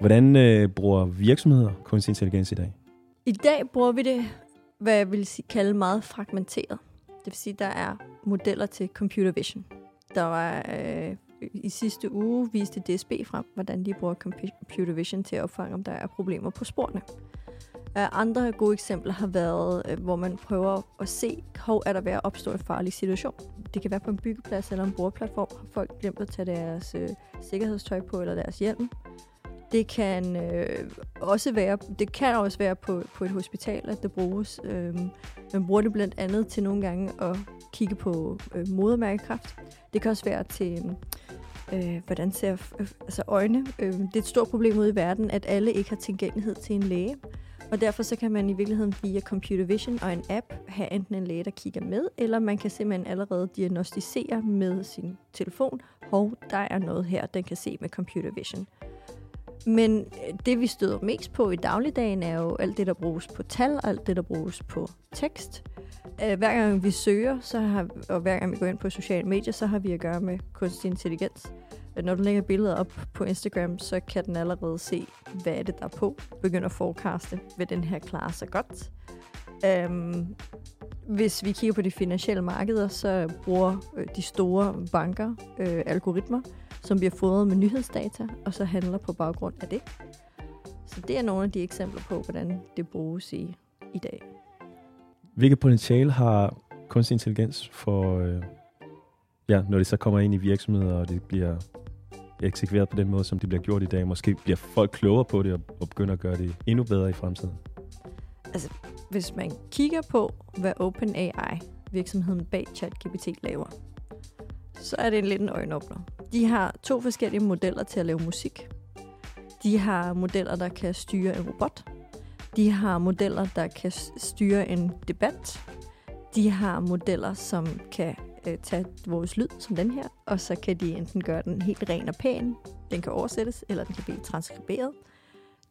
Hvordan øh, bruger virksomheder kunstig intelligens i dag? I dag bruger vi det, hvad jeg vil sige, kalde meget fragmenteret. Det vil sige, der er modeller til computer vision. Der var øh, i sidste uge viste DSB frem, hvordan de bruger computer vision til at opfange, om der er problemer på sporene. Øh, andre gode eksempler har været, øh, hvor man prøver at se, hvor er der ved at opstå en farlig situation. Det kan være på en byggeplads eller en bordplatform. Har folk glemt at tage deres øh, sikkerhedstøj på eller deres hjelm. Det kan øh, også være, det kan også være på, på et hospital, at det bruges. Øh, man bruger det blandt andet til nogle gange at kigge på øh, modermærkekræft. Det kan også være til, øh, hvordan ser øh, altså øjne. Øh, det er et stort problem ude i verden, at alle ikke har tilgængelighed til en læge. Og derfor så kan man i virkeligheden via computer vision og en app have enten en læge, der kigger med, eller man kan simpelthen allerede diagnostisere med sin telefon, hov, der er noget her, den kan se med computer vision. Men øh, det, vi støder mest på i dagligdagen, er jo alt det, der bruges på tal, og alt det, der bruges på tekst. Øh, hver gang vi søger, så har, og hver gang vi går ind på sociale medier, så har vi at gøre med kunstig intelligens. Øh, når du lægger billeder op på Instagram, så kan den allerede se, hvad er det, der er på. Begynder at forecaste, vil den her klare sig godt. Øhm, hvis vi kigger på de finansielle markeder, så bruger de store banker øh, algoritmer, som bliver fodret med nyhedsdata, og så handler på baggrund af det. Så det er nogle af de eksempler på, hvordan det bruges i, i dag. Hvilket potentiale har kunstig intelligens for, øh, ja, når det så kommer ind i virksomheder, og det bliver eksekveret på den måde, som det bliver gjort i dag? Måske bliver folk klogere på det og, og begynder at gøre det endnu bedre i fremtiden? Altså, hvis man kigger på, hvad OpenAI, virksomheden bag ChatGPT, laver, så er det en lidt en øjenåbner. De har to forskellige modeller til at lave musik. De har modeller, der kan styre en robot. De har modeller, der kan styre en debat. De har modeller, som kan øh, tage vores lyd, som den her, og så kan de enten gøre den helt ren og pæn, den kan oversættes, eller den kan blive transkriberet.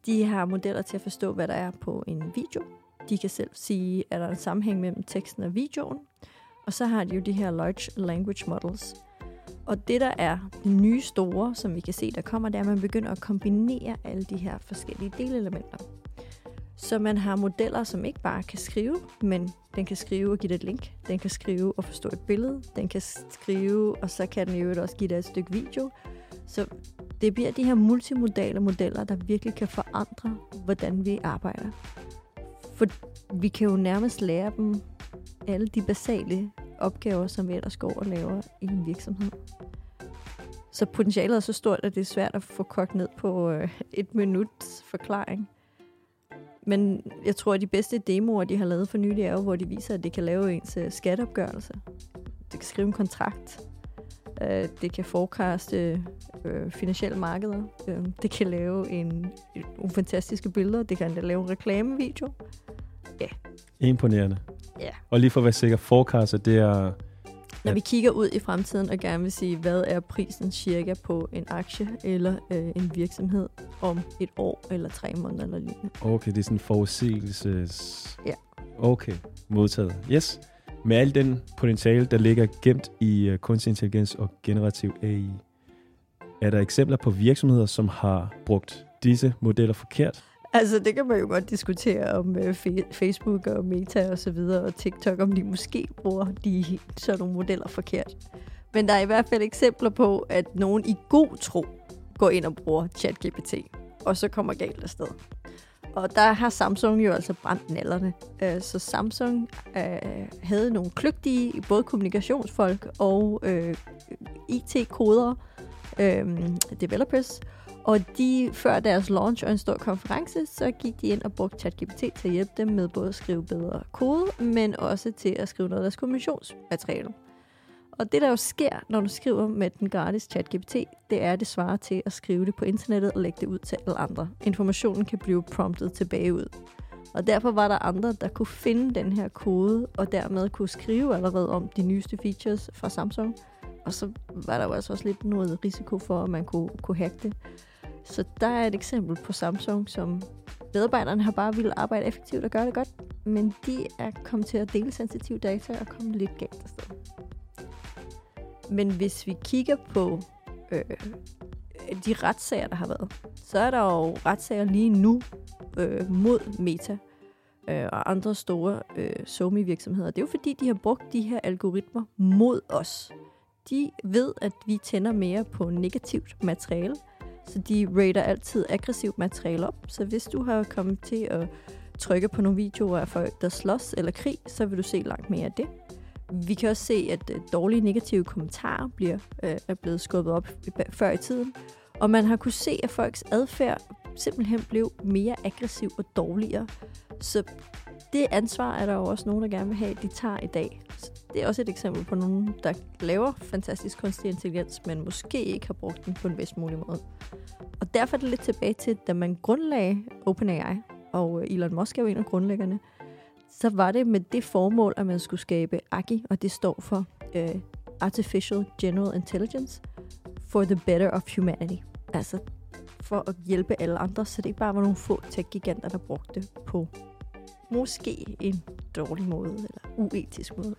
De har modeller til at forstå, hvad der er på en video. De kan selv sige, er der en sammenhæng mellem teksten og videoen. Og så har de jo de her large language models. Og det, der er det nye store, som vi kan se, der kommer, det er, at man begynder at kombinere alle de her forskellige delelementer. Så man har modeller, som ikke bare kan skrive, men den kan skrive og give dig et link. Den kan skrive og forstå et billede. Den kan skrive, og så kan den jo også give dig et stykke video. Så det bliver de her multimodale modeller, der virkelig kan forandre, hvordan vi arbejder. For vi kan jo nærmest lære dem alle de basale opgaver, som vi ellers går og laver i en virksomhed. Så potentialet er så stort, at det er svært at få kogt ned på øh, et minuts forklaring. Men jeg tror, at de bedste demoer, de har lavet for nylig, er jo, hvor de viser, at det kan lave ens øh, skatteopgørelse. Det kan skrive en kontrakt. Øh, det kan forecaste øh, finansielle markeder. Øh, det kan lave en, en fantastiske billeder. Det kan lave en reklamevideo. Ja. Imponerende. Ja. Og lige for at være sikker, forecast, det er... Når vi kigger ud i fremtiden og gerne vil sige, hvad er prisen cirka på en aktie eller øh, en virksomhed om et år eller tre måneder eller lignende. Okay, det er sådan en forudsigelses... Ja. Okay, modtaget. Yes. Med al den potentiale, der ligger gemt i uh, kunstig intelligens og generativ AI, er der eksempler på virksomheder, som har brugt disse modeller forkert? Altså, det kan man jo godt diskutere om uh, Facebook og Meta og så videre, og TikTok, om de måske bruger de sådan nogle modeller forkert. Men der er i hvert fald eksempler på, at nogen i god tro går ind og bruger ChatGPT, og så kommer galt afsted. Og der har Samsung jo altså brændt nallerne. Uh, så Samsung uh, havde nogle kløgtige, både kommunikationsfolk og uh, IT-kodere, øh, developers, og de, før deres launch og en stor konference, så gik de ind og brugte ChatGPT til at hjælpe dem med både at skrive bedre kode, men også til at skrive noget af deres kommunikationsmateriale. Og det, der jo sker, når du skriver med den gratis ChatGPT, det er, at det svarer til at skrive det på internettet og lægge det ud til alle andre. Informationen kan blive promptet tilbage ud. Og derfor var der andre, der kunne finde den her kode, og dermed kunne skrive allerede om de nyeste features fra Samsung. Og så var der jo altså også lidt noget risiko for, at man kunne, kunne hacke det. Så der er et eksempel på Samsung, som medarbejderne har bare ville arbejde effektivt og gøre det godt, men de er kommet til at dele sensitiv data og komme lidt galt afsted. Men hvis vi kigger på øh, de retssager, der har været, så er der jo retssager lige nu øh, mod Meta øh, og andre store øh, somi virksomheder Det er jo fordi, de har brugt de her algoritmer mod os. De ved, at vi tænder mere på negativt materiale, så de rater altid aggressivt materiale op. Så hvis du har kommet til at trykke på nogle videoer af folk, der slås eller krig, så vil du se langt mere af det. Vi kan også se, at øh, dårlige negative kommentarer bliver, øh, er blevet skubbet op før i tiden. Og man har kunne se, at folks adfærd simpelthen blev mere aggressiv og dårligere. Så det ansvar er der jo også nogen, der gerne vil have, at de tager i dag. Så det er også et eksempel på nogen, der laver fantastisk kunstig intelligens, men måske ikke har brugt den på en bedst mulig måde. Og derfor er det lidt tilbage til, da man grundlagde OpenAI, og øh, Elon Musk er jo en af grundlæggerne, så var det med det formål, at man skulle skabe AGI, og det står for øh, Artificial General Intelligence for the better of humanity. Altså for at hjælpe alle andre, så det ikke bare var nogle få tech-giganter, der brugte det på måske en dårlig måde, eller uetisk måde.